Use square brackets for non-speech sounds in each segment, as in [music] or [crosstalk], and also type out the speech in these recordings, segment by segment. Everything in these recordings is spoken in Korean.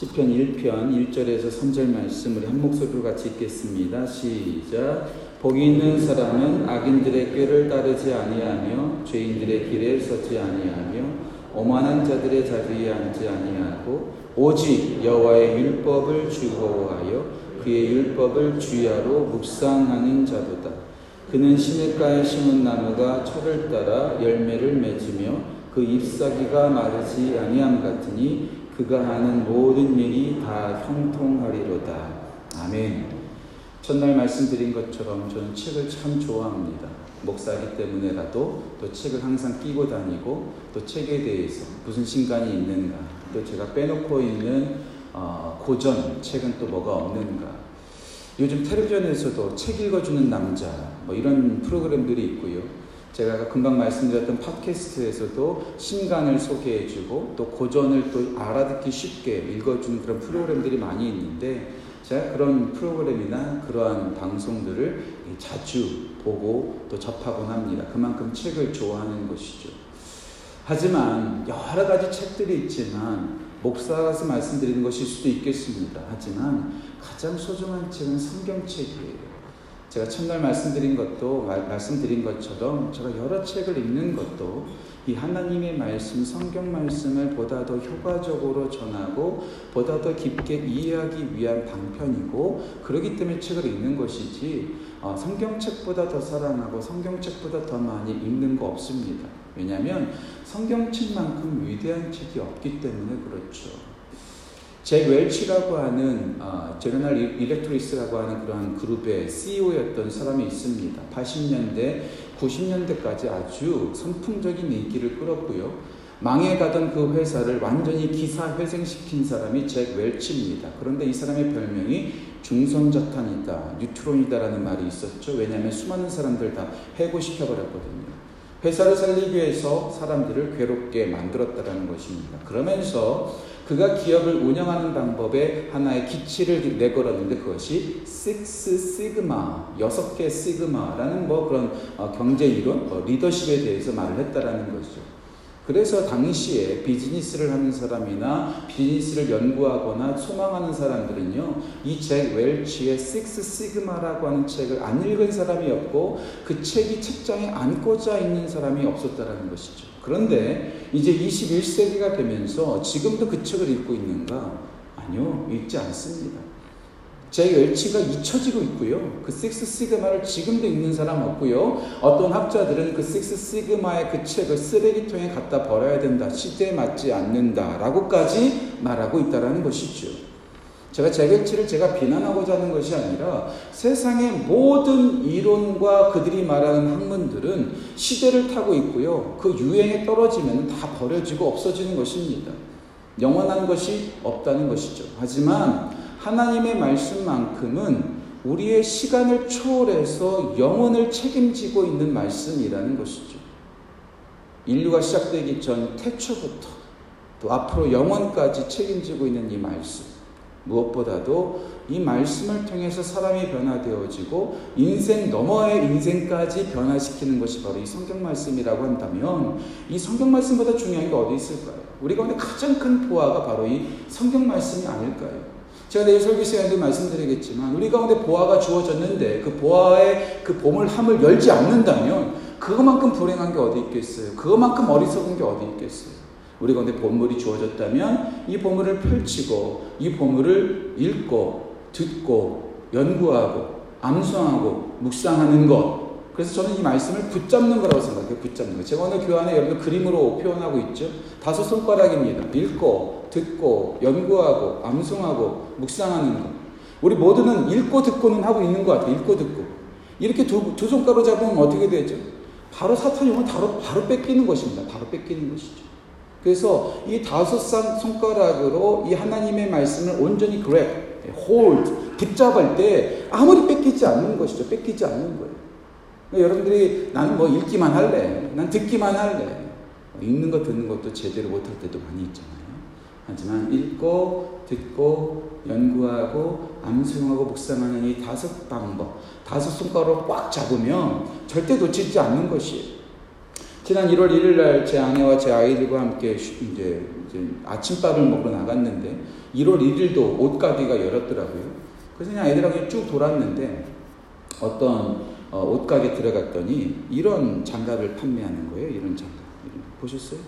시편 1편 1절에서 3절 말씀 우리 한 목소리로 같이 읽겠습니다. 시작. 복이 있는 사람은 악인들의 꾀를 따르지 아니하며 죄인들의 길에 서지 아니하며 오만한 자들의 자리에 앉지 아니하고 오직 여호와의 율법을 즐거워하여 그의 율법을 주야로 묵상하는 자도다. 그는 시냇가에 심은 나무가 철을 따라 열매를 맺으며 그 잎사귀가 마르지 아니함 같으니 그가 하는 모든 일이 다 형통하리로다. 아멘. 첫날 말씀드린 것처럼 저는 책을 참 좋아합니다. 목사기 때문에라도 또 책을 항상 끼고 다니고 또 책에 대해서 무슨 신간이 있는가 또 제가 빼놓고 있는 어, 고전 책은 또 뭐가 없는가 요즘 텔레비전에서도 책 읽어주는 남자 뭐 이런 프로그램들이 있고요. 제가 금방 말씀드렸던 팟캐스트에서도 신간을 소개해주고 또 고전을 또 알아듣기 쉽게 읽어주는 그런 프로그램들이 많이 있는데 제가 그런 프로그램이나 그러한 방송들을 자주 보고 또 접하곤 합니다. 그만큼 책을 좋아하는 것이죠. 하지만 여러 가지 책들이 있지만 목사라서 말씀드리는 것일 수도 있겠습니다. 하지만 가장 소중한 책은 성경책이에요. 제가 첫날 말씀드린 것도 말씀드린 것처럼 제가 여러 책을 읽는 것도 이 하나님의 말씀, 성경 말씀을 보다 더 효과적으로 전하고 보다 더 깊게 이해하기 위한 방편이고 그러기 때문에 책을 읽는 것이지 어, 성경책보다 더 사랑하고 성경책보다 더 많이 읽는 거 없습니다. 왜냐하면 성경책만큼 위대한 책이 없기 때문에 그렇죠. 잭 웰치라고 하는 어, 제너럴 일렉트리스라고 하는 그러한 그룹의 CEO였던 사람이 있습니다. 80년대, 90년대까지 아주 선풍적인 인기를 끌었고요. 망해가던 그 회사를 완전히 기사 회생시킨 사람이 잭 웰치입니다. 그런데 이 사람의 별명이 중성자탄이다, 뉴트론이다라는 말이 있었죠. 왜냐하면 수많은 사람들 다 해고시켜버렸거든요. 회사를 살리기 위해서 사람들을 괴롭게 만들었다는 것입니다. 그러면서 그가 기업을 운영하는 방법에 하나의 기치를 내걸었는데 그것이 식스 시그마, 여섯 개 시그마라는 뭐 그런 어, 경제 이론, 뭐 리더십에 대해서 말을 했다라는 것이죠. 그래서 당시에 비즈니스를 하는 사람이나 비즈니스를 연구하거나 소망하는 사람들은요, 이 잭 웰치의 식스 시그마라고 하는 책을 안 읽은 사람이 없고 그 책이 책장에 안 꽂아 있는 사람이 없었다라는 것이죠. 그런데 이제 21세기가 되면서 지금도 그 책을 읽고 있는가? 아니요, 읽지 않습니다. 제 열치가 잊혀지고 있고요. 그 식스 시그마를 지금도 읽는 사람 없고요. 어떤 학자들은 그 식스 시그마의 그 책을 쓰레기통에 갖다 버려야 된다. 시대에 맞지 않는다. 라고까지 말하고 있다는 것이죠. 제가 제결치를 제가 비난하고자 하는 것이 아니라 세상의 모든 이론과 그들이 말하는 학문들은 시대를 타고 있고요. 그 유행에 떨어지면 다 버려지고 없어지는 것입니다. 영원한 것이 없다는 것이죠. 하지만 하나님의 말씀만큼은 우리의 시간을 초월해서 영혼을 책임지고 있는 말씀이라는 것이죠. 인류가 시작되기 전 태초부터 또 앞으로 영원까지 책임지고 있는 이 말씀. 무엇보다도 이 말씀을 통해서 사람이 변화되어지고 인생 너머의 인생까지 변화시키는 것이 바로 이 성경 말씀이라고 한다면 이 성경 말씀보다 중요한 게 어디 있을까요? 우리 가운데 가장 큰 보화가 바로 이 성경 말씀이 아닐까요? 제가 내일 설교 시간에도 말씀드리겠지만 우리 가운데 보화가 주어졌는데 그 보화의 그 보물함을 열지 않는다면 그것만큼 불행한 게 어디 있겠어요? 그것만큼 어리석은 게 어디 있겠어요? 우리 가운데 보물이 주어졌다면 이 보물을 펼치고 이 보물을 읽고 듣고 연구하고 암송하고 묵상하는 것 그래서 저는 이 말씀을 붙잡는 거라고 생각해요. 붙잡는 거. 제가 오늘 교환에 여러분 그림으로 표현하고 있죠. 다섯 손가락입니다. 읽고, 듣고, 연구하고, 암송하고, 묵상하는 것. 우리 모두는 읽고 듣고는 하고 있는 것 같아요. 읽고 듣고. 이렇게 두, 두 손가락 잡으면 어떻게 되죠? 바로 사탄이 오면 바로, 바로 뺏기는 것입니다. 바로 뺏기는 것이죠. 그래서 이 다섯 손가락으로 이 하나님의 말씀을 온전히 grab, hold, 붙잡을 때 아무리 뺏기지 않는 것이죠. 뺏기지 않는 거예요. 그러니까 여러분들이 나는 뭐 읽기만 할래. 난 듣기만 할래. 읽는 거 듣는 것도 제대로 못할 때도 많이 있잖아요. 하지만 읽고 듣고 연구하고 암송하고 묵상하는 이 다섯 방법, 다섯 손가락으로 꽉 잡으면 절대 놓치지 않는 것이에요. 지난 1월 1일 날 제 아내와 제 아이들과 함께 이제, 이제 아침밥을 먹으러 나갔는데 1월 1일도 옷가게가 열었더라고요. 그래서 그냥 애들하고 쭉 돌았는데 어떤 어, 옷가게 들어갔더니 이런 장갑을 판매하는 거예요. 이런 장갑. 보셨어요?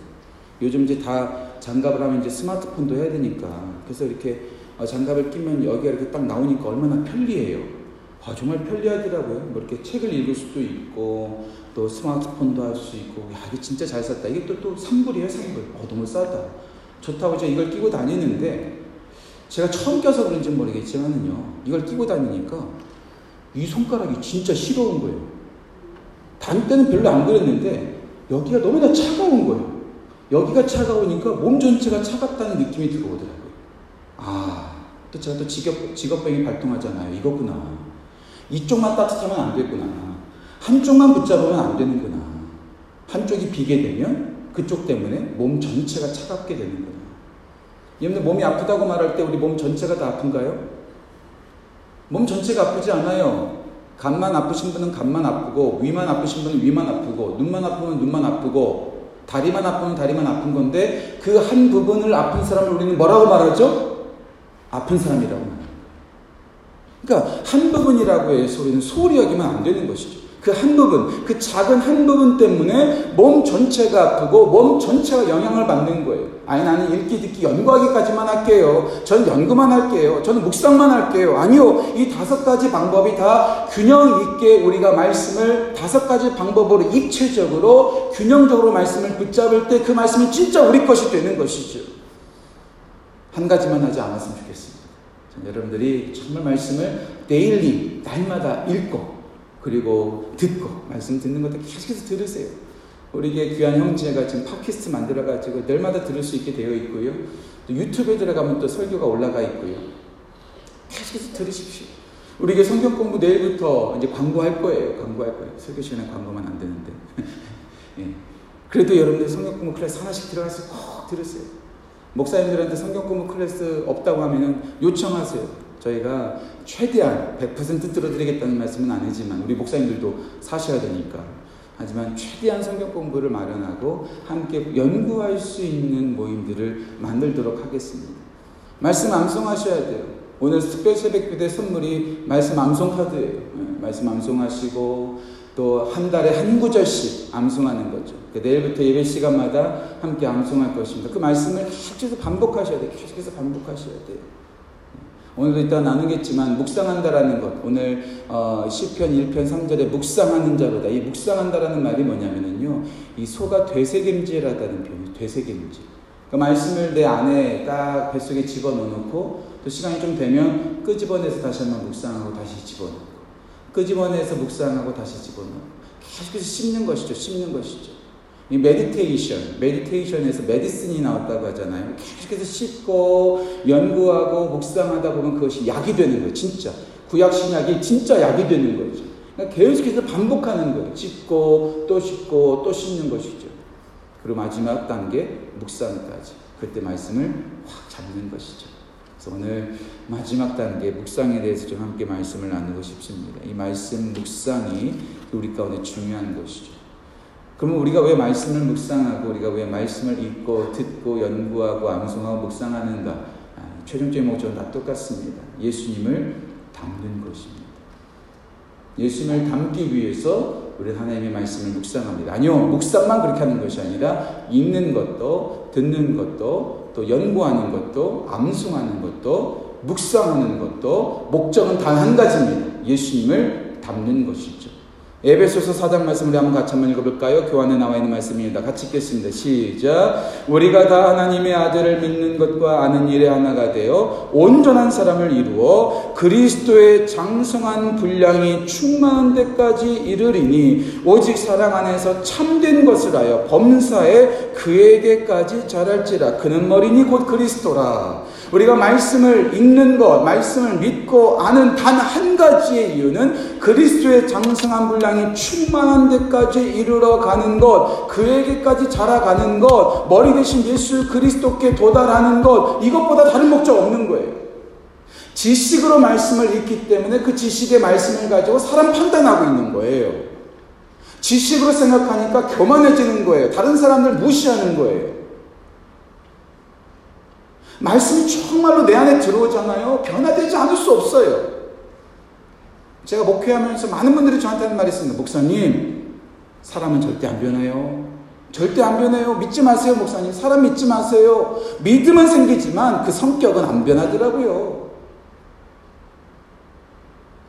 요즘 이제 다 장갑을 하면 이제 스마트폰도 해야 되니까 그래서 이렇게 어, 장갑을 끼면 여기가 이렇게 딱 나오니까 얼마나 편리해요. 아, 정말 편리하더라고요. 뭐 이렇게 책을 읽을 수도 있고 또 스마트폰도 할 수 있고 야 이게 진짜 잘 샀다. 이게 또 또 산불이에요, 산불. 어, 너무 싸다. 좋다고 제가 이걸 끼고 다니는데 제가 처음 껴서 그런지 모르겠지만은요. 이걸 끼고 다니니까 이 손가락이 진짜 시려운 거예요. 다닐 때는 별로 안 그랬는데 여기가 너무나 차가운 거예요. 여기가 차가우니까 몸 전체가 차갑다는 느낌이 들어오더라고요. 아, 또 제가 또 직업, 직업병이 발동하잖아요. 이거구나. 이쪽만 따뜻하면 안 되구나. 한쪽만 붙잡으면 안 되는구나. 한쪽이 비게 되면 그쪽 때문에 몸 전체가 차갑게 되는구나. 여러분들 몸이 아프다고 말할 때 우리 몸 전체가 다 아픈가요? 몸 전체가 아프지 않아요. 간만 아프신 분은 간만 아프고 위만 아프신 분은 위만 아프고 눈만 아프면 눈만 아프고 다리만 아프면 다리만 아픈 건데 그 한 부분을 아픈 사람을 우리는 뭐라고 말하죠? 아픈 사람이라고 말합니다. 그러니까 한 부분이라고 해서 우리는 소홀히 여기면 안 되는 것이죠. 그 한 부분, 그 작은 한 부분 때문에 몸 전체가 아프고 몸 전체가 영향을 받는 거예요. 아니, 나는 읽기, 듣기, 연구하기까지만 할게요. 전 연구만 할게요. 저는 묵상만 할게요. 아니요. 이 다섯 가지 방법이 다 균형 있게 우리가 말씀을 다섯 가지 방법으로 입체적으로 균형적으로 말씀을 붙잡을 때 그 말씀이 진짜 우리 것이 되는 것이죠. 한 가지만 하지 않았으면 좋겠습니다. 여러분들이 정말 말씀을 데일리, 날마다 읽고 그리고 듣고 말씀 듣는 것도 계속해서 들으세요. 우리에게 귀한 형제가 지금 팟캐스트 만들어가지고 날마다 들을 수 있게 되어 있고요. 또 유튜브에 들어가면 또 설교가 올라가 있고요. 계속해서 들으십시오. 우리에게 성경 공부 내일부터 이제 광고할 거예요. 광고할 거예요. 설교 시간에 광고만 안 되는데. [laughs] 예. 그래도 여러분들 성경 공부 클래스 하나씩 들어가서 꼭 들으세요. 목사님들한테 성경 공부 클래스 없다고 하면은 요청하세요. 저희가 최대한 100% 들어드리겠다는 말씀은 아니지만 우리 목사님들도 사셔야 되니까 하지만 최대한 성경 공부를 마련하고 함께 연구할 수 있는 모임들을 만들도록 하겠습니다. 말씀 암송하셔야 돼요. 오늘 특별 새벽 기대 선물이 말씀 암송 카드예요. 네, 말씀 암송하시고 또 한 달에 한 구절씩 암송하는 거죠. 그 내일부터 예배 시간마다 함께 암송할 것입니다. 그 말씀을 계속해서 반복하셔야 돼요. 계속해서 반복하셔야 돼요. 오늘도 이따 나누겠지만 묵상한다라는 것. 오늘 어, 시편 1편 3절에 묵상하는 자로다. 이 묵상한다라는 말이 뭐냐면은요 이 소가 되새김질하다는 표현이 되새김질. 그 말씀을 내 안에 딱 뱃속에 집어넣고 또 시간이 좀 되면 끄집어내서 다시 한번 묵상하고 다시 집어넣고 끄집어내서 묵상하고 다시 집어넣고. 계속해서 씹는 것이죠. 씹는 것이죠 이 meditation, meditation에서 medicine이 나왔다고 하잖아요. 계속해서 씹고 연구하고 묵상하다 보면 그것이 약이 되는 거예요. 진짜 구약 신약이 진짜 약이 되는 거죠. 그러니까 계속해서 반복하는 거예요. 씹고 또 씹고 또 씹는 것이죠. 그리고 마지막 단계 묵상까지 그때 말씀을 확 잡는 것이죠. 그래서 오늘 마지막 단계 묵상에 대해서 좀 함께 말씀을 나누고 싶습니다. 이 말씀 묵상이 우리 가운데 중요한 것이죠. 그러면 우리가 왜 말씀을 묵상하고 우리가 왜 말씀을 읽고 듣고 연구하고 암송하고 묵상하는가? 아, 최종적인 목적은 다 똑같습니다. 예수님을 담는 것입니다. 예수님을 담기 위해서 우리 하나님의 말씀을 묵상합니다. 아니요, 묵상만 그렇게 하는 것이 아니라 읽는 것도, 듣는 것도, 또 연구하는 것도, 암송하는 것도, 묵상하는 것도 목적은 단 한 가지입니다. 예수님을 담는 것이죠. 에베소서 4장 말씀을 한번 같이 한번 읽어볼까요? 교환에 나와 있는 말씀입니다. 같이 읽겠습니다. 시작. 우리가 다 하나님의 아들을 믿는 것과 아는 일에 하나가 되어 온전한 사람을 이루어 그리스도의 장성한 분량이 충만한 데까지 이르리니 오직 사랑 안에서 참된 것을 하여 범사에 그에게까지 자랄지라 그는 머리니 곧 그리스도라. 우리가 말씀을 읽는 것, 말씀을 믿고 아는 단 한 가지의 이유는 그리스도의 장성한 분량이 충만한 데까지 이르러 가는 것, 그에게까지 자라가는 것, 머리 대신 예수 그리스도께 도달하는 것, 이것보다 다른 목적 없는 거예요. 지식으로 말씀을 읽기 때문에 그 지식의 말씀을 가지고 사람 판단하고 있는 거예요. 지식으로 생각하니까 교만해지는 거예요. 다른 사람들 무시하는 거예요. 말씀이 정말로 내 안에 들어오잖아요. 변화되지 않을 수 없어요. 제가 목회하면서 많은 분들이 저한테 하는 말이 있습니다. 목사님, 사람은 절대 안 변해요. 절대 안 변해요. 믿지 마세요, 목사님. 사람 믿지 마세요. 믿음은 생기지만 그 성격은 안 변하더라고요.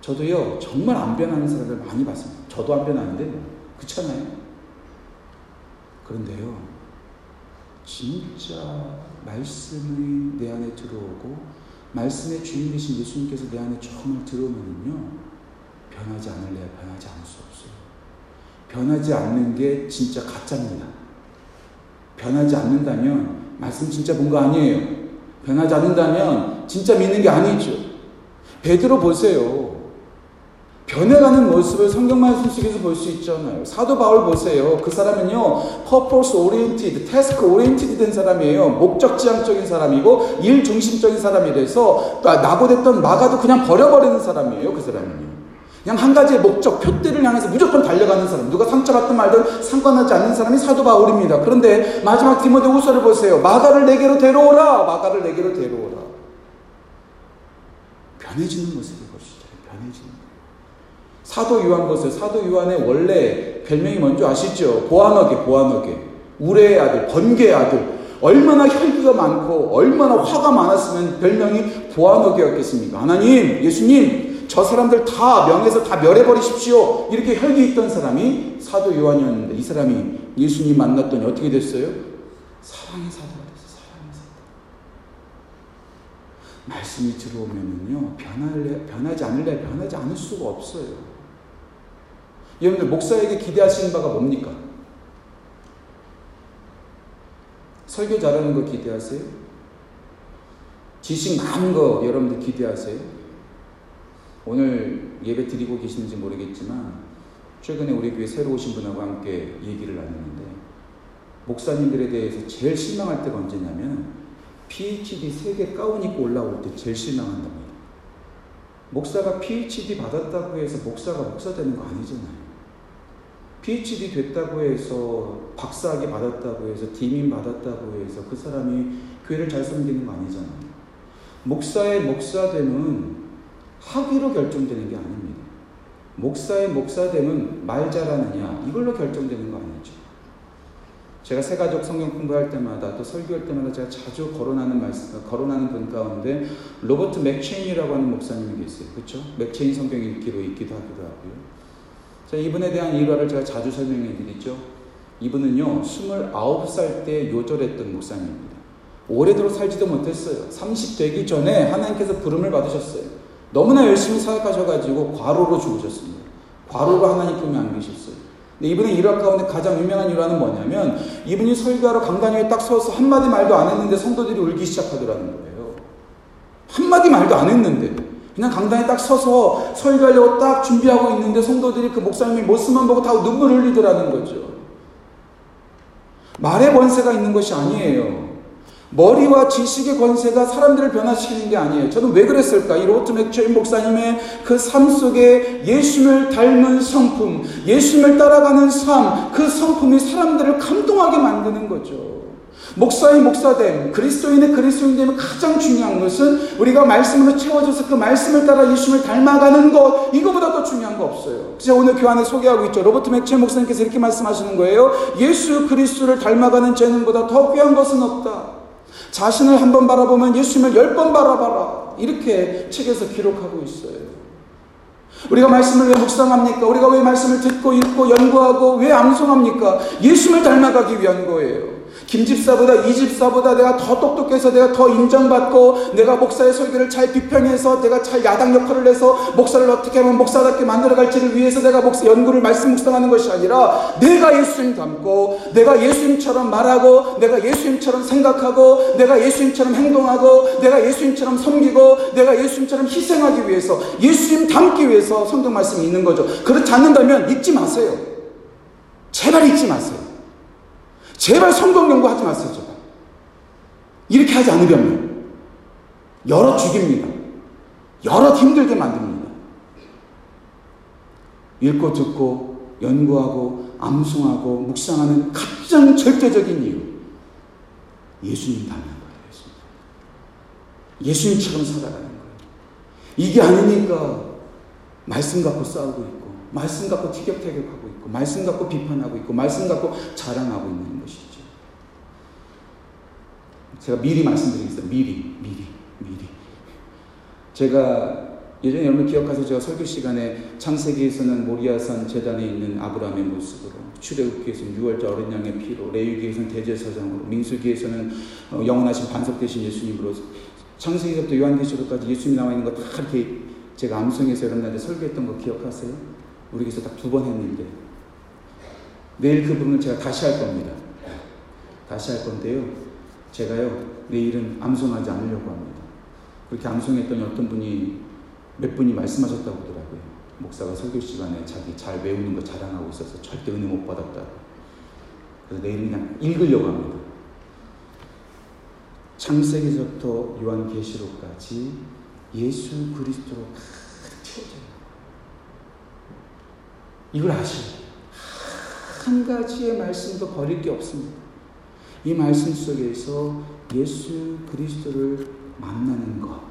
저도요, 정말 안 변하는 사람들 많이 봤습니다. 저도 안 변하는데, 그렇잖아요. 그런데요, 진짜 말씀이 내 안에 들어오고, 말씀의 주인 되신 예수님께서 내 안에 정말 들어오면요, 변하지 않을래야 변하지 않을 수 없어요. 변하지 않는 게 진짜 가짜입니다. 변하지 않는다면 말씀 진짜 본 거 아니에요. 변하지 않는다면 진짜 믿는 게 아니죠. 베드로 보세요. 변해가는 모습을 성경 말씀 속에서 볼 수 있잖아요. 사도 바울 보세요. 그 사람은요, purpose oriented, task oriented 된 사람이에요. 목적 지향적인 사람이고, 일 중심적인 사람이라서, 낙오됐던 마가도 그냥 버려버리는 사람이에요. 그 사람은요. 그냥 한 가지의 목적, 표대를 향해서 무조건 달려가는 사람, 누가 상처받든 말든 상관하지 않는 사람이 사도 바울입니다. 그런데 마지막 디모데 후서를 보세요. 마가를 내게로 데려오라. 마가를 내게로 데려오라. 변해지는 모습을 보시죠. 변해지는. 사도 요한 보세요. 사도 요한의 원래 별명이 뭔지 아시죠? 보아너게, 보아너게. 우레의 아들, 번개의 아들. 얼마나 혈기가 많고 얼마나 화가 많았으면 별명이 보아너게였겠습니까? 하나님, 예수님, 저 사람들 다 명에서 다 멸해버리십시오. 이렇게 혈기 있던 사람이 사도 요한이었는데 이 사람이 예수님 만났더니 어떻게 됐어요. 사랑의 사도. 말씀이 들어오면은요, 변할래, 변하지 않을래, 변하지 않을 수가 없어요. 여러분들, 목사에게 기대하시는 바가 뭡니까? 설교 잘하는 거 기대하세요? 지식 많은 거 여러분들 기대하세요? 오늘 예배 드리고 계시는지 모르겠지만 최근에 우리 교회 새로 오신 분하고 함께 얘기를 나눴는데 목사님들에 대해서 제일 실망할 때가 언제냐면 PhD 세계 가운 입고 올라올 때 제일 실망한답니다. 목사가 PhD 받았다고 해서 목사가 목사 되는 거 아니잖아요. PhD 됐다고 해서 박사학위 받았다고 해서 디민 받았다고 해서 그 사람이 교회를 잘 섬기는 거 아니잖아요. 목사의 목사됨은 학위로 결정되는 게 아닙니다. 목사의 목사됨은 말 잘하느냐 이걸로 결정되는 거 아니죠. 제가 새가족 성경 공부할 때마다 또 설교할 때마다 제가 자주 거론하는 말씀, 거론하는 분 가운데 로버트 맥체인이라고 하는 목사님이 계세요. 그렇죠? 맥체인 성경 읽기로 있기도 하기도 하고요. 자, 이분에 대한 일화를 제가 자주 설명해 드리죠. 이분은요, 29살 때 요절했던 목사님입니다. 오래도록 살지도 못했어요. 30 되기 전에 하나님께서 부름을 받으셨어요. 너무나 열심히 사역하셔가지고 과로로 죽으셨습니다. 과로로 하나님 품에 안기셨어요. 근데 이분의 일화 가운데 가장 유명한 일화는 뭐냐면 이분이 설교하러 강단 위에 딱 서서 한마디 말도 안 했는데 성도들이 울기 시작하더라는 거예요. 한마디 말도 안 했는데 그냥 강단에 딱 서서 설교하려고 딱 준비하고 있는데 성도들이 그 목사님의 모습만 보고 다 눈물 흘리더라는 거죠. 말의 권세가 있는 것이 아니에요. 머리와 지식의 권세가 사람들을 변화시키는 게 아니에요. 저는 왜 그랬을까? 이 로버트 맥체인 목사님의 그 삶 속에 예수님을 닮은 성품, 예수님을 따라가는 삶, 그 성품이 사람들을 감동하게 만드는 거죠. 목사의 목사됨, 그리스도인의 그리스도인됨이 가장 중요한 것은 우리가 말씀으로 채워져서 그 말씀을 따라 예수님을 닮아가는 것, 이거보다 더 중요한 거 없어요. 제가 오늘 교환에 소개하고 있죠. 로버트 맥체 목사님께서 이렇게 말씀하시는 거예요. 예수 그리스도를 닮아가는 재능보다 더 귀한 것은 없다. 자신을 한 번 바라보면 예수님을 열 번 바라봐라. 이렇게 책에서 기록하고 있어요. 우리가 말씀을 왜 묵상합니까? 우리가 왜 말씀을 듣고 읽고 연구하고 왜 암송합니까? 예수님을 닮아가기 위한 거예요. 김 집사보다 이 집사보다 내가 더 똑똑해서 내가 더 인정받고 내가 목사의 설교를 잘 비평해서 내가 잘 야당 역할을 해서 목사를 어떻게 하면 목사답게 만들어갈지를 위해서 내가 목사 연구를 말씀 묵상하는 것이 아니라 내가 예수님 닮고 내가 예수님처럼 말하고 내가 예수님처럼 생각하고 내가 예수님처럼 행동하고 내가 예수님처럼 섬기고 내가 예수님처럼 희생하기 위해서 예수님 닮기 위해서 성경 말씀이 있는 거죠. 그렇지 않는다면 잊지 마세요. 제발 잊지 마세요. 제발 성경 연구하지 마세요, 제발. 이렇게 하지 않으면 여러 죽입니다. 여러 힘들게 만듭니다. 읽고 듣고 연구하고 암송하고 묵상하는 가장 절대적인 이유. 예수님 닮는 거예요. 예수님. 처럼 살아가는 거예요. 이게 아니니까 말씀 갖고 싸우고 있고, 말씀 갖고 티격태격하고 있고, 말씀 갖고 비판하고 있고, 말씀 갖고 자랑하고 있는. 제가 미리 말씀드리겠습니다. 미리, 미리, 미리. 제가 예전에 여러분 기억하세요? 제가 설교 시간에 창세기에서는 모리아산 재단에 있는 아브라함의 모습으로 출애굽기에서는 6월절 어린 양의 피로 레위기에서는 대제사장으로 민수기에서는 어, 영원하신 반석 되신 예수님으로 창세기부터 요한계시록까지 예수님이 나와 있는 거 다 이렇게 제가 암송해서 여러분한테 설교했던 거 기억하세요? 우리 교회서 딱 두 번 했는데 내일 그 부분을 제가 다시 할 겁니다. 다시 할 건데요. 제가요 내일은 암송하지 않으려고 합니다. 그렇게 암송했더니 어떤 분이 몇 분이 말씀하셨다고 하더라고요. 목사가 설교 시간에 자기 잘 외우는 거 자랑하고 있어서 절대 은혜 못 받았다고. 그래서 내일은 그냥 읽으려고 합니다. 창세기서부터 요한계시록까지 예수 그리스도로 가득 채워져요. 이걸 아셔야 한 가지의 말씀도 버릴 게 없습니다. 이 말씀 속에서 예수 그리스도를 만나는 것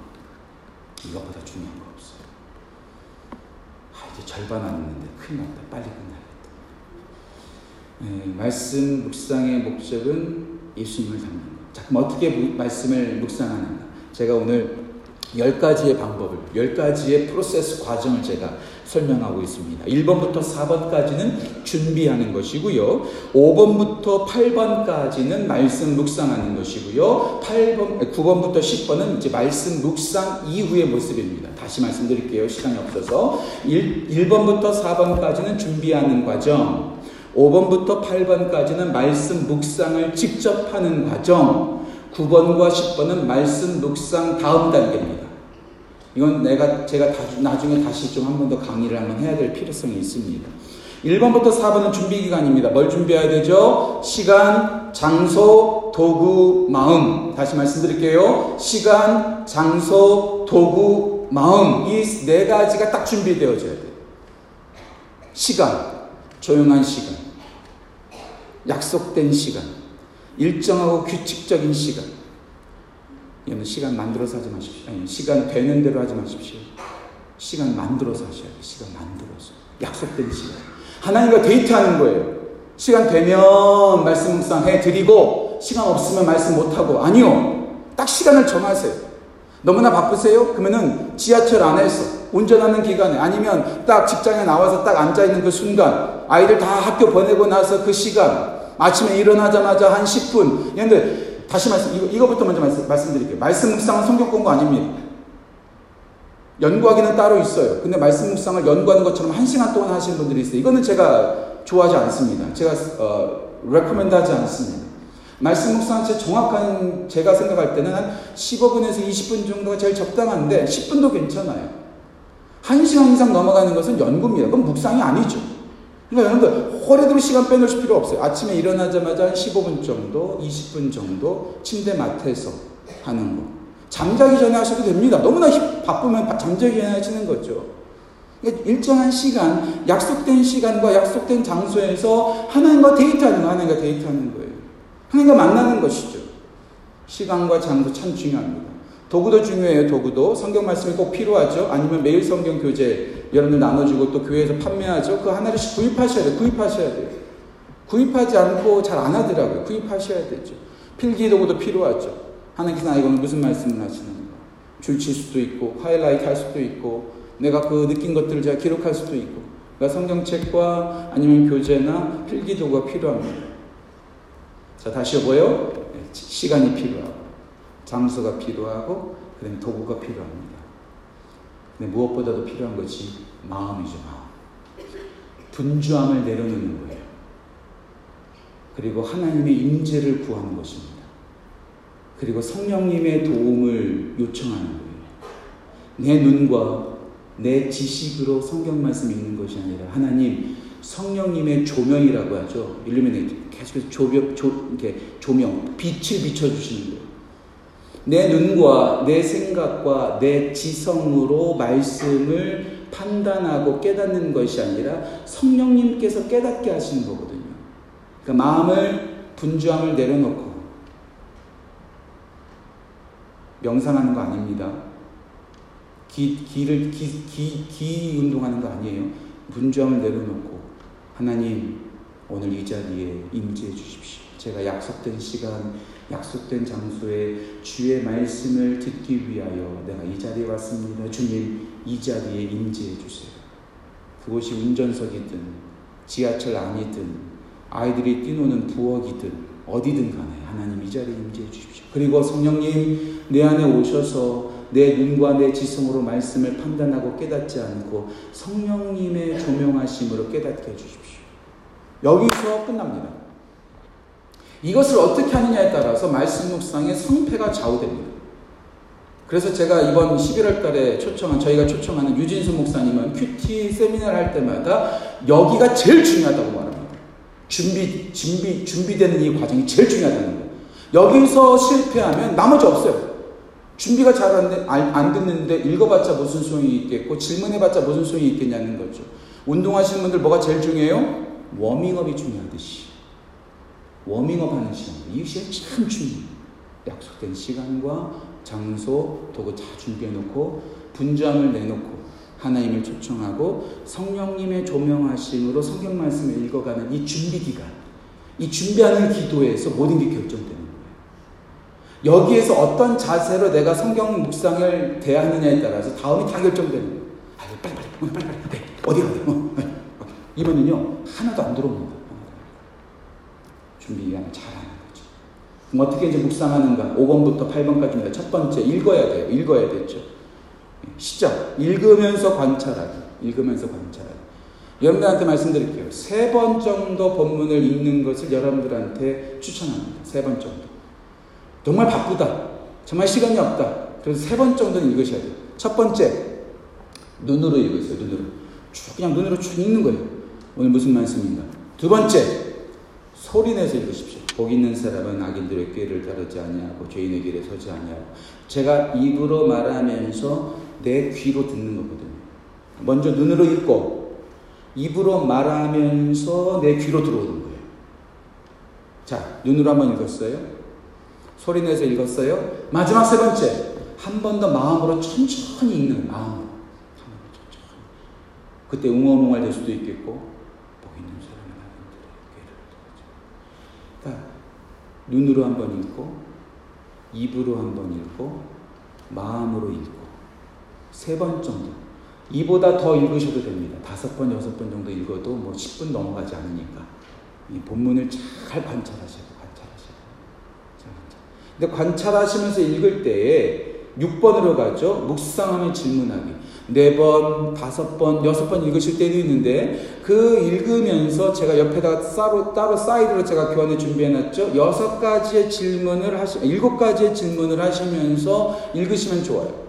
이것보다 중요한 거 없어요. 아, 이제 절반 남았는데 큰일 났다. 빨리 끝나야겠다. 네, 말씀 묵상의 목적은 예수님을 닮는 것. 자, 그럼 어떻게 말씀을 묵상하는가? 제가 오늘 열 가지의 방법을, 열 가지의 프로세스 과정을 제가 설명하고 있습니다. 1번부터 4번까지는 준비하는 것이고요. 5번부터 8번까지는 말씀 묵상하는 것이고요. 8번, 9번부터 10번은 이제 말씀 묵상 이후의 모습입니다. 다시 말씀드릴게요. 시간이 없어서. 1, 1번부터 4번까지는 준비하는 과정. 5번부터 8번까지는 말씀 묵상을 직접 하는 과정. 9번과 10번은 말씀 묵상 다음 단계입니다. 이건 내가 제가 나중에 다시 좀 한 번 더 강의를 한번 해야 될 필요성이 있습니다. 1번부터 4번은 준비 기간입니다. 뭘 준비해야 되죠? 시간, 장소, 도구, 마음. 다시 말씀드릴게요. 시간, 장소, 도구, 마음. 이 네 가지가 딱 준비되어져야 돼요. 시간, 조용한 시간. 약속된 시간. 일정하고 규칙적인 시간. 여러분 시간 만들어서 하지 마십시오. 아니, 시간 되는 대로 하지 마십시오. 시간 만들어서 하셔야 돼요. 시간 만들어서. 약속된 시간. 하나님과 데이트하는 거예요. 시간 되면 말씀 묵상 해 드리고, 시간 없으면 말씀 못하고. 아니요. 딱 시간을 정하세요. 너무나 바쁘세요? 그러면은 지하철 안에서, 운전하는 기간에, 아니면 딱 직장에 나와서 딱 앉아있는 그 순간, 아이들 다 학교 보내고 나서 그 시간, 아침에 일어나자마자 한 10분. 근데 다시 말씀, 이거, 이거부터 먼저 말씀, 말씀드릴게요. 말씀 묵상은 성경 공부 아닙니다. 연구하기는 따로 있어요. 근데 말씀 묵상을 연구하는 것처럼 한 시간 동안 하시는 분들이 있어요. 이거는 제가 좋아하지 않습니다. 제가, 어, recommend 하지 않습니다. 말씀 묵상은 제 정확한, 제가 생각할 때는 한 15분에서 20분 정도가 제일 적당한데, 10분도 괜찮아요. 1시간 이상 넘어가는 것은 연구입니다. 그건 묵상이 아니죠. 그러니까 여러분들 허리도 시간 빼놓으실 필요 없어요. 아침에 일어나자마자 한 15분 정도, 20분 정도 침대 맡에서 하는 거. 잠자기 전에 하셔도 됩니다. 너무나 바쁘면 잠자기 전에 하시는 거죠. 그러니까 일정한 시간, 약속된 시간과 약속된 장소에서 하나님과 데이트하는 거, 하나님과 데이트하는 거예요. 하나님과 만나는 것이죠. 시간과 장소 참 중요합니다. 도구도 중요해요, 도구도. 성경 말씀이 꼭 필요하죠. 아니면 매일 성경 교재 여러분들 나눠주고 또 교회에서 판매하죠. 그 하나씩 구입하셔야 돼요. 구입하셔야 돼요. 구입하지 않고 잘 안 하더라고요. 구입하셔야 되죠. 필기 도구도 필요하죠. 하나님께서 나 이건 무슨 말씀을 하시는가. 줄칠 수도 있고, 하이라이트 할 수도 있고, 내가 그 느낀 것들을 제가 기록할 수도 있고, 그러니까 성경책과 아니면 교재나 필기 도구가 필요합니다. 자, 다시 뭐요? 네, 시간이 필요하고. 장소가 필요하고 그다음에 도구가 필요합니다. 근데 무엇보다도 필요한 것이 마음이죠, 마음. 분주함을 내려놓는 거예요. 그리고 하나님의 임재를 구하는 것입니다. 그리고 성령님의 도움을 요청하는 거예요. 내 눈과 내 지식으로 성경 말씀 읽는 것이 아니라 하나님 성령님의 조명이라고 하죠. 일루미네이트 계속해서 조명, 조, 이렇게 조명, 빛을 비춰주시는 거예요. 내 눈과 내 생각과 내 지성으로 말씀을 판단하고 깨닫는 것이 아니라 성령님께서 깨닫게 하시는 거거든요. 그러니까 마음을 분주함을 내려놓고 명상하는 거 아닙니다. 기, 기를, 기, 기, 기 운동하는 거 아니에요. 분주함을 내려놓고 하나님 오늘 이 자리에 임재해 주십시오. 제가 약속된 시간, 약속된 장소에 주의 말씀을 듣기 위하여 내가 이 자리에 왔습니다. 주님, 이 자리에 임재해 주세요. 그곳이 운전석이든 지하철 안이든 아이들이 뛰노는 부엌이든 어디든 간에 하나님 이 자리에 임재해 주십시오. 그리고 성령님 내 안에 오셔서 내 눈과 내 지성으로 말씀을 판단하고 깨닫지 않고 성령님의 조명하심으로 깨닫게 해 주십시오. 여기서 끝납니다. 이것을 어떻게 하느냐에 따라서 말씀 묵상의 성패가 좌우됩니다. 그래서 제가 이번 11월 달에 초청한, 저희가 초청하는 유진수 목사님은 QT 세미나를 할 때마다 여기가 제일 중요하다고 말합니다. 준비, 준비, 준비되는 이 과정이 제일 중요하다는 거예요. 여기서 실패하면 나머지 없어요. 준비가 잘 안, 안 됐는데 읽어봤자 무슨 소용이 있겠고 질문해봤자 무슨 소용이 있겠냐는 거죠. 운동하시는 분들 뭐가 제일 중요해요? 워밍업이 중요하듯이. 워밍업 하는 시간. 이 시간 참 중요해요. 약속된 시간과 장소, 도구 다 준비해놓고 분주함을 내놓고 하나님을 초청하고 성령님의 조명하심으로 성경 말씀을 읽어가는 이 준비 기간, 이 준비하는 기도에서 모든 게 결정되는 거예요. 여기에서 어떤 자세로 내가 성경 묵상을 대하느냐에 따라서 다음이 다 결정되는 거예요. 아, 빨리 빨리 빨리 빨리 빨리. 네, 어디 어디. 어, 네. 이번은요 하나도 안 들어옵니다. 준비 기간을 잘 하는 거죠. 그럼 어떻게 이제 묵상하는가? 5번부터 8번까지입니다. 첫 번째 읽어야 돼요. 읽어야 되죠. 시작. 읽으면서 관찰하기. 읽으면서 관찰하기. 여러분들한테 말씀드릴게요. 세 번 정도 본문을 읽는 것을 여러분들한테 추천합니다. 세 번 정도. 정말 바쁘다. 정말 시간이 없다. 그래서 세 번 정도는 읽으셔야 돼요. 첫 번째, 눈으로 읽으세요. 눈으로. 쭉 그냥 눈으로 쭉 읽는 거예요. 오늘 무슨 말씀인가? 두 번째, 소리 내서 읽으십시오. 복 있는 사람은 악인들의 꾀를 따르지 아니하고 죄인의 길에 서지 아니하고 제가 입으로 말하면서 내 귀로 듣는 거거든요. 먼저 눈으로 읽고 입으로 말하면서 내 귀로 들어오는 거예요. 자, 눈으로 한번 읽었어요. 소리 내서 읽었어요. 마지막 세 번째, 한 번 더 마음으로 천천히 읽는 마음으로. 그때 웅얼웅얼 될 수도 있겠고 눈으로 한 번 읽고, 입으로 한 번 읽고, 마음으로 읽고, 세 번 정도. 이보다 더 읽으셔도 됩니다. 다섯 번, 여섯 번 정도 읽어도 뭐 10분 넘어가지 않으니까. 이 본문을 잘 관찰하셔야 근데 관찰하시면서 읽을 때에 6번으로 가죠. 묵상하며 질문하기. 네 번, 다섯 번, 여섯 번 읽으실 때도 있는데 그 읽으면서 제가 옆에다가 따로, 따로 사이드로 제가 교환에 준비해놨죠. 여섯 가지의 질문을 하시, 일곱 가지의 질문을 하시면서 읽으시면 좋아요.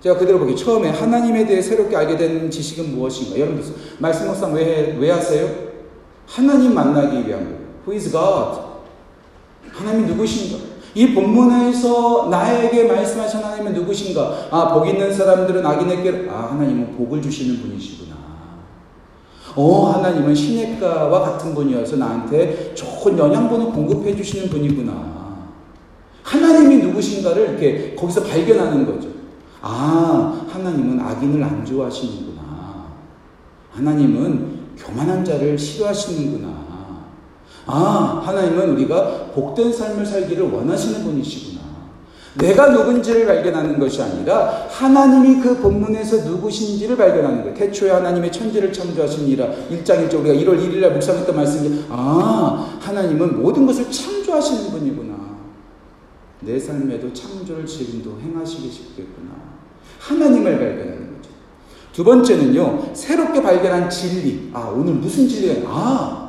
제가 그대로 보기 처음에 하나님에 대해 새롭게 알게 된 지식은 무엇인가? 여러분들 말씀 묵상 왜, 왜 하세요? 하나님 만나기 위한 거예요. Who is God? 하나님이 누구신가? 이 본문에서 나에게 말씀하신 하나님은 누구신가? 아, 복 있는 사람들은 악인에게, 아, 하나님은 복을 주시는 분이시구나. 어, 하나님은 시내가와 같은 분이어서 나한테 좋은 영양분을 공급해 주시는 분이구나. 하나님이 누구신가를 이렇게 거기서 발견하는 거죠. 아, 하나님은 악인을 안 좋아하시는구나. 하나님은 교만한 자를 싫어하시는구나. 아, 하나님은 우리가 복된 삶을 살기를 원하시는 분이시구나. 내가 누군지를 발견하는 것이 아니라 하나님이 그 본문에서 누구신지를 발견하는 거예요. 태초에 하나님의 천지를 창조하시니라. 1장 1절 우리가 1월 1일날 묵상했던 말씀이 아, 하나님은 모든 것을 창조하시는 분이구나. 내 삶에도 창조를 지금도 행하시겠구나. 하나님을 발견하는 거죠. 두 번째는요, 새롭게 발견한 진리. 아, 오늘 무슨 진리가, 아,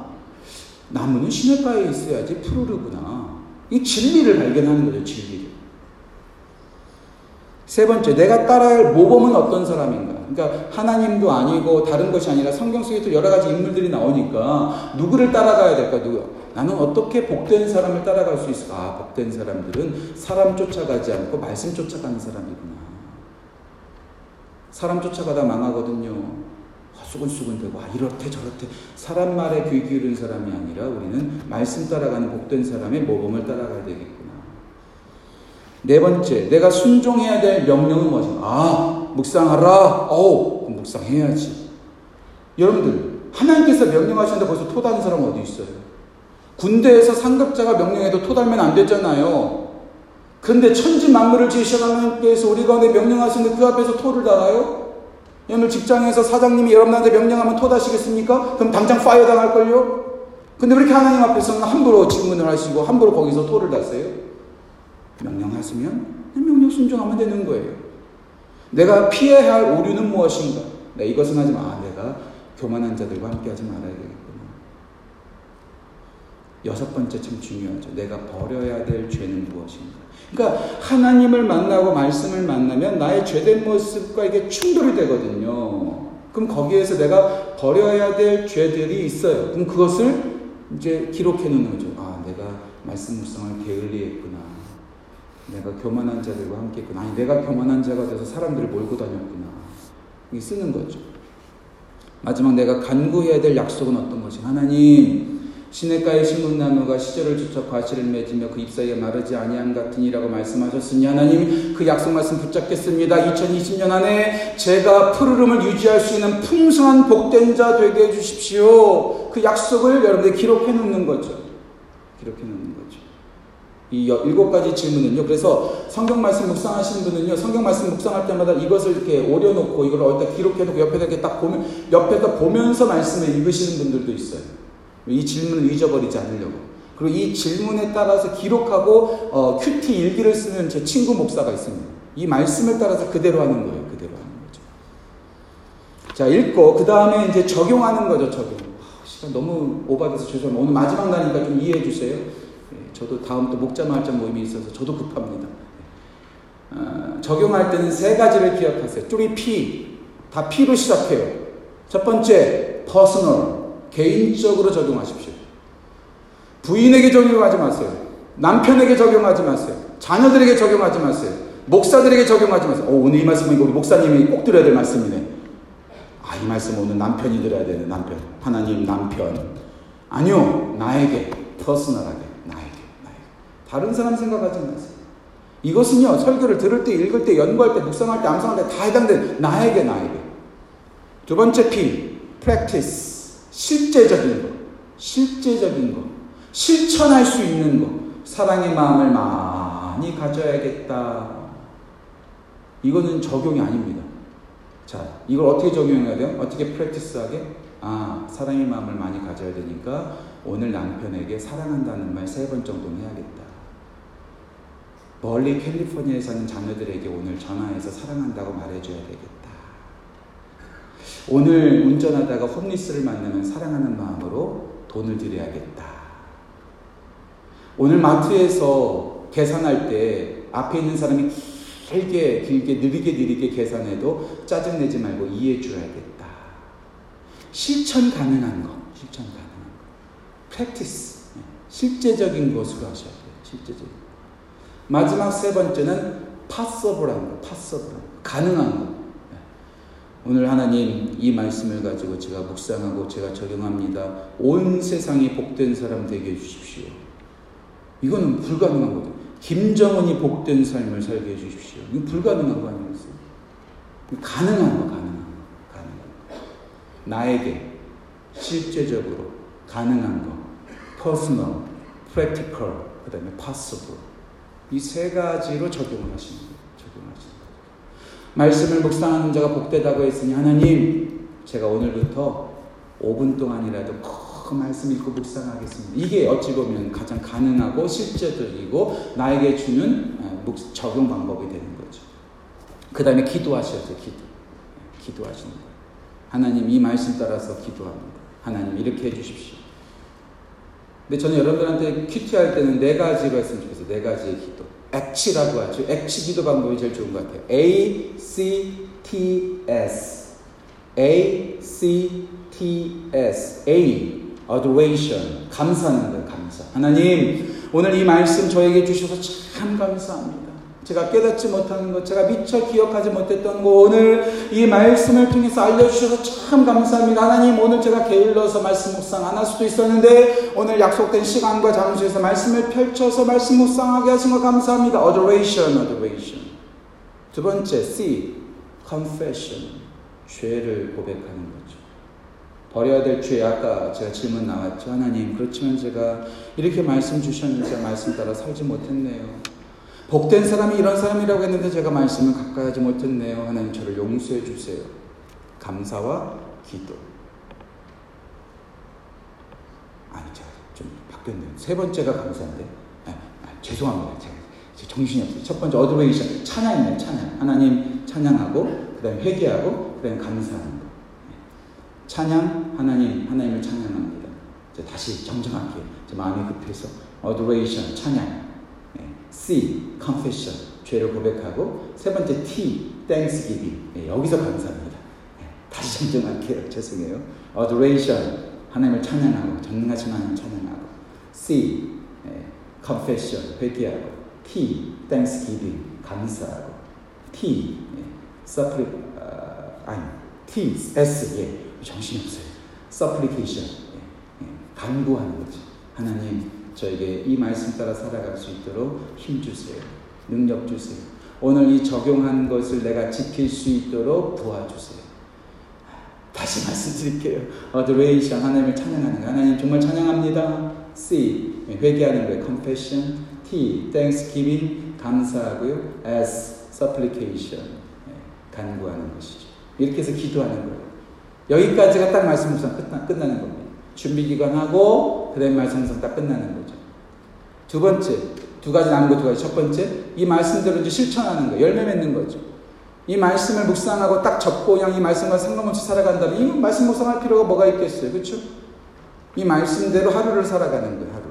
나무는 시냇가에 있어야지 푸르르구나. 이 진리를 발견하는 거죠, 진리를. 세 번째, 내가 따라할 모범은 어떤 사람인가? 그러니까 하나님도 아니고 다른 것이 아니라 성경 속에 또 여러 가지 인물들이 나오니까 누구를 따라가야 될까? 누구? 나는 어떻게 복된 사람을 따라갈 수 있을까? 아, 복된 사람들은 사람 쫓아가지 않고 말씀 쫓아가는 사람이구나. 사람 쫓아가다 망하거든요. 수근수근되고 아 이렇대 저렇대 사람 말에 귀 기울인 사람이 아니라 우리는 말씀 따라가는 복된 사람의 모범을 따라가야 되겠구나. 네 번째, 내가 순종해야 될 명령은 무엇인가? 아, 묵상하라. 어우, 묵상해야지. 여러분들, 하나님께서 명령하시는데 벌써 토다는 사람 어디 있어요? 군대에서 상급자가 명령해도 토달면 안 되잖아요. 근데 천지 만물을 하나님께서 우리 가운데 명령하시는데 그 앞에서 토를 달아요? 여러분 직장에서 사장님이 여러분한테 명령하면 토다시겠습니까? 그럼 당장 파이어 당할걸요? 근데 왜 이렇게 하나님 앞에서는 함부로 질문을 하시고 함부로 거기서 토를 다세요? 명령하시면 명령 순종하면 되는 거예요. 내가 피해야 할 오류는 무엇인가? 네, 이것은 하지 마. 내가 교만한 자들과 함께 하지 말아야 되겠구나. 여섯 번째 참 중요하죠. 내가 버려야 될 죄는 무엇인가? 그러니까 하나님을 만나고 말씀을 만나면 나의 죄된 모습과 이게 충돌이 되거든요. 그럼 거기에서 내가 버려야 될 죄들이 있어요. 그럼 그것을 이제 기록해 놓는 거죠. 아, 내가 말씀 묵상을 게을리했구나. 내가 교만한 자들과 함께 했구나. 아니, 내가 교만한 자가 돼서 사람들을 몰고 다녔구나. 이 쓰는 거죠. 마지막 내가 간구해야 될 약속은 어떤 것이 하나님, 시냇가에 심은 나무가 시절을 쫓아 과실을 맺으며 그 잎사이에 마르지 아니함 같으니라고 말씀하셨으니 하나님 그 약속 말씀 붙잡겠습니다. 2020년 안에 제가 푸르름을 유지할 수 있는 풍성한 복된 자 되게 해 주십시오. 그 약속을 여러분들 기록해 놓는 거죠. 기록해 놓는 거죠. 이 일곱 가지 질문은요. 그래서 성경 말씀 묵상하시는 분은요. 성경 말씀 묵상할 때마다 이것을 이렇게 오려놓고 이걸 어디다 기록해놓고 옆에다 이렇게 딱 보면 옆에다 보면서 말씀을 읽으시는 분들도 있어요. 이 질문을 잊어버리지 않으려고. 그리고 이 질문에 따라서 기록하고 어, 큐티 일기를 쓰는 제 친구 목사가 있습니다. 이 말씀에 따라서 그대로 하는 거예요. 그대로 하는 거죠. 자, 읽고 그 다음에 이제 적용하는 거죠. 적용. 아, 시간 너무 오버돼서 죄송합니다. 오늘 마지막 날이니까 좀 이해해 주세요. 네, 저도 다음 또 목자 말장 모임이 있어서 저도 급합니다. 어, 적용할 때는 세 가지를 기억하세요. 뚜리 P. 다 P로 시작해요. 첫 번째, personal. 개인적으로 적용하십시오. 부인에게 적용하지 마세요. 남편에게 적용하지 마세요. 자녀들에게 적용하지 마세요. 목사들에게 적용하지 마세요. 오, 오늘 이 말씀은 우리 목사님이 꼭 들어야 될 말씀이네. 아, 이 말씀 오늘 남편이 들어야 되는 남편. 하나님 남편. 아니요. 나에게. 퍼스널하게. 나에게. 나에게. 다른 사람 생각하지 마세요. 이것은요, 설교를 들을 때, 읽을 때, 연구할 때, 묵상할 때, 암송할 때 다 해당되는 나에게, 나에게. 두 번째 P, practice. 실제적인 거, 실제적인 거, 실천할 수 있는 거, 사랑의 마음을 많이 가져야겠다. 이거는 적용이 아닙니다. 자, 이걸 어떻게 적용해야 돼요? 어떻게 프랙티스하게? 아, 사랑의 마음을 많이 가져야 되니까 오늘 남편에게 사랑한다는 말 세 번 정도는 해야겠다. 멀리 캘리포니아에 사는 자녀들에게 오늘 전화해서 사랑한다고 말해줘야 되겠다. 오늘 운전하다가 홈리스를 만나면 사랑하는 마음으로 돈을 드려야겠다. 오늘 마트에서 계산할 때 앞에 있는 사람이 길게 길게 느리게 느리게 계산해도 짜증내지 말고 이해해 줘야겠다. 실천 가능한 거, 실천 가능한 거. 프랙티스. 실제적인 것으로 하셔야 돼요. 실제적인. 마지막 세 번째는 파서블한 거, 파서블한 거. 가능한 거. 오늘 하나님 이 말씀을 가지고 제가 묵상하고 제가 적용합니다. 온 세상이 복된 사람 되게 해주십시오. 이거는 불가능한 거죠. 김정은이 복된 삶을 살게 해주십시오. 이거 불가능한 거 아니겠어요? 가능한 거, 가능한 거, 가능한 거. 나에게 실제적으로 가능한 거, personal, practical, 그 다음에 possible. 이 세 가지로 적용을 하시는 거예요. 말씀을 묵상하는 자가 복되다고 했으니 하나님 제가 오늘부터 5분 동안이라도 그 말씀 읽고 묵상하겠습니다. 이게 어찌 보면 가장 가능하고 실제적이고 나에게 주는 어, 적용 방법이 되는 거죠. 그 다음에 기도하셔야죠. 기도. 기도하시는 거예요. 하나님 이 말씀 따라서 기도합니다. 하나님 이렇게 해주십시오. 근데 저는 여러분들한테 큐티할 때는 네 가지로 했으면 좋겠어요. 네 가지의 기도. 액치라고 하죠. 액치 기도 방법이 제일 좋은 것 같아요. A, C, T, S. A, C, T, S. A. adoration. 감사하는 거예요, 감사. 하나님, 오늘 이 말씀 저에게 주셔서 참 감사합니다. 제가 깨닫지 못하는 것, 제가 미처 기억하지 못했던 거, 오늘 이 말씀을 통해서 알려주셔서 참 감사합니다. 하나님, 오늘 제가 게을러서 말씀 묵상 안 할 수도 있었는데, 오늘 약속된 시간과 장소에서 말씀을 펼쳐서 말씀 묵상하게 하신 거 감사합니다. adoration, adoration. 두 번째, C, confession. 죄를 고백하는 거죠. 버려야 될 죄, 아까 제가 질문 나왔죠. 하나님, 그렇지만 제가 이렇게 말씀 주셨는데 말씀 따라 살지 못했네요. 복된 사람이 이런 사람이라고 했는데 제가 말씀을 가까이 하지 못했네요. 하나님 저를 용서해 주세요. 감사와 기도. 아니, 제가 좀 바뀌었네요. 세 번째가 감사인데. 아, 아, 죄송합니다. 제가 정신이 없어요. 첫 번째, Adoration. 찬양이네요, 찬양. 하나님 찬양하고, 그 다음에 회개하고, 그 다음에 감사하는 거. 찬양, 하나님, 하나님을 찬양합니다. 다시 정정할게요. 제 마음이 급해서. Adoration, 찬양. C, confession, 죄를 고백하고 세 번째 T, thanksgiving. 네, 여기서 감사합니다. 네, 다시 정정할게요. 죄송해요. adoration, 하나님을 찬양하고 전능하신 하나님 찬양하고 C, 네, confession, 회개하고 T, thanksgiving, 감사하고 T, 네, suppli, 어, 아니 T, S, 예, 정신이 없어요. supplication, 예, 예, 간구하는 거죠. 하나님 저에게 이 말씀 따라 살아갈 수 있도록 힘 주세요. 능력 주세요. 오늘 이 적용한 것을 내가 지킬 수 있도록 도와주세요. 다시 말씀드릴게요. adoration 하나님을 찬양하는 거. 하나님 정말 찬양합니다. C 회개하는 거예요. confession. T thanksgiving 감사하고요. S supplication 간구하는 것이죠. 이렇게 해서 기도하는 거예요. 여기까지가 딱 말씀 묵상 끝나, 끝나는 겁니다. 준비 기간 하고 그다음 말씀 묵상 딱 끝나는 거죠. 두 번째, 두 가지 남은 거 두 가지. 첫 번째, 이 말씀대로 이제 실천하는 거, 열매 맺는 거죠. 이 말씀을 묵상하고 딱 접고 그냥 이 말씀과 상관없이 살아간다면 이 말씀 묵상할 필요가 뭐가 있겠어요. 그렇죠? 이 말씀대로 하루를 살아가는 거예요. 하루.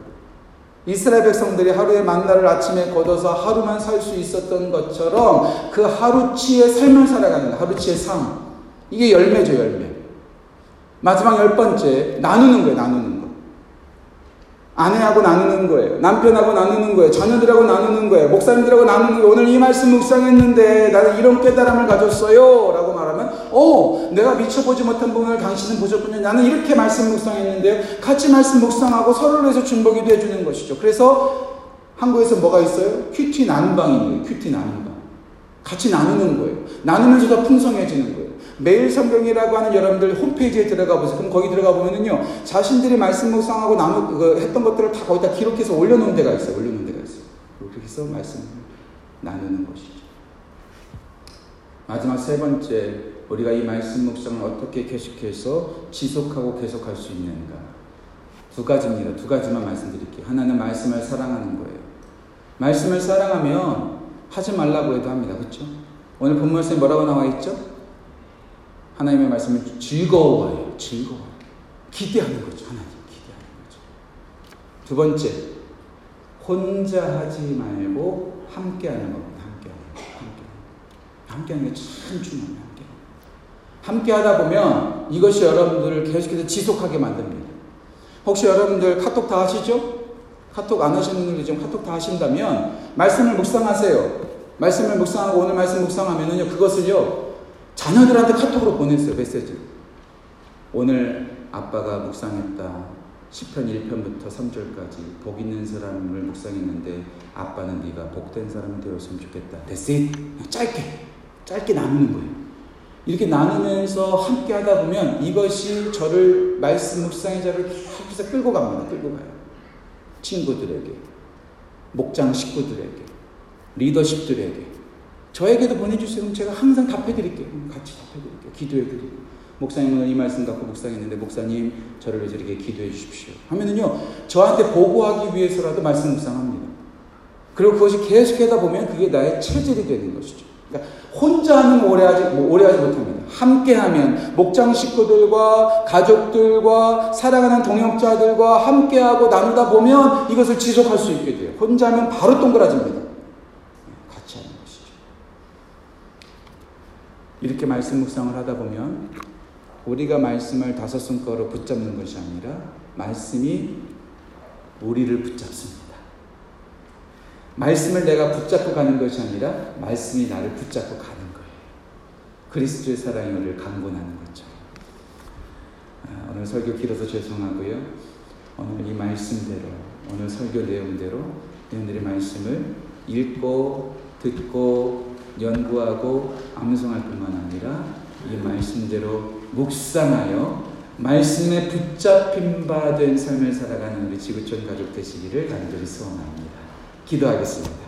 이스라엘 백성들이 하루에 만나를 아침에 걷어서 하루만 살 수 있었던 것처럼 그 하루치의 삶을 살아가는 거예요. 하루치의 삶. 이게 열매죠, 열매. 마지막 열 번째, 나누는 거예요, 나누는 거. 아내하고 나누는 거예요. 남편하고 나누는 거예요. 자녀들하고 나누는 거예요. 목사님들하고 나누는 거예요. 오늘 이 말씀 묵상했는데 나는 이런 깨달음을 가졌어요. 라고 말하면, 어, 내가 미쳐보지 못한 부분을 당신은 보셨군요. 나는 이렇게 말씀 묵상했는데 같이 말씀 묵상하고 서로를 위해서 중보기도 해주는 것이죠. 그래서 한국에서 뭐가 있어요? QT 나눔 방인 거예요. QT 나눔 방. 같이 나누는 거예요. 나누면서 더 풍성해지는 거예요. 매일 성경이라고 하는 여러분들 홈페이지에 들어가 보세요. 그럼 거기 들어가 보면은요, 자신들이 말씀 묵상하고 나무, 그, 했던 것들을 다 거기다 기록해서 올려놓은 데가 있어요. 올려놓은 데가 있어요. 그렇게 해서 말씀을 나누는 것이죠. 마지막 세 번째, 우리가 이 말씀 묵상을 어떻게 계속해서 지속하고 계속할 수 있는가. 두 가지입니다. 두 가지만 말씀드릴게요. 하나는 말씀을 사랑하는 거예요. 말씀을 사랑하면 하지 말라고 해도 합니다. 그렇죠? 오늘 본문에 뭐라고 나와 있죠? 하나님의 말씀을 즐거워해요. 즐거워. 기대하는 거죠. 하나님 기대하는 거죠. 두 번째, 혼자 하지 말고 함께하는 겁니다. 함께하는 거. 함께. 하는 게 참 중요해요. 함께. 함께 하다 보면 이것이 여러분들을 계속해서 지속하게 만듭니다. 혹시 여러분들 카톡 다 하시죠? 카톡 안 하시는 분들 지금 카톡 다 하신다면 말씀을 묵상하세요. 말씀을 묵상하고 오늘 말씀 묵상하면은요 그것을요 자녀들한테 카톡으로 보냈어요, 메시지. 오늘 아빠가 묵상했다. 10편 1편부터 3절까지 복 있는 사람을 묵상했는데 아빠는 네가 복된 사람이 되었으면 좋겠다. 됐어? 짧게 짧게 나누는 거예요. 이렇게 나누면서 함께 하다 보면 이것이 저를 말씀 묵상의 자를 계속해서 끌고 갑니다. 끌고 가요. 친구들에게, 목장 식구들에게, 리더십들에게, 저에게도. 그럼 제가 항상 답해드릴게요. 같이 답해드릴게요. 기도해드리고. 목사님은 이 말씀 갖고 묵상했는데, 목사님, 저를 위해서 이렇게 기도해 주십시오. 하면은요, 저한테 보고하기 위해서라도 말씀 묵상합니다. 그리고 그것이 계속하다 보면 그게 나의 체질이 되는 것이죠. 그러니까 혼자 하면 오래 하지, 뭐 오래 하지 못합니다. 함께 하면, 목장 식구들과 가족들과 사랑하는 동역자들과 함께 하고 나누다 보면 이것을 지속할 수 있게 돼요. 혼자 하면 바로 동그라집니다. 이렇게 말씀 묵상을 하다 보면 우리가 말씀을 다섯 손가락으로 붙잡는 것이 아니라 말씀이 우리를 붙잡습니다. 말씀을 내가 붙잡고 가는 것이 아니라 말씀이 나를 붙잡고 가는 거예요. 그리스도의 사랑이 우리를 강권하는 거죠. 아, 오늘 설교 길어서 죄송하고요. 오늘 이 말씀대로 오늘 설교 내용대로 여러분들의 말씀을 읽고 듣고 연구하고 암송할 뿐만 아니라 이 말씀대로 묵상하여 말씀에 붙잡힌 바 된 삶을 살아가는 우리 지구촌 가족 되시기를 간절히 소원합니다. 기도하겠습니다.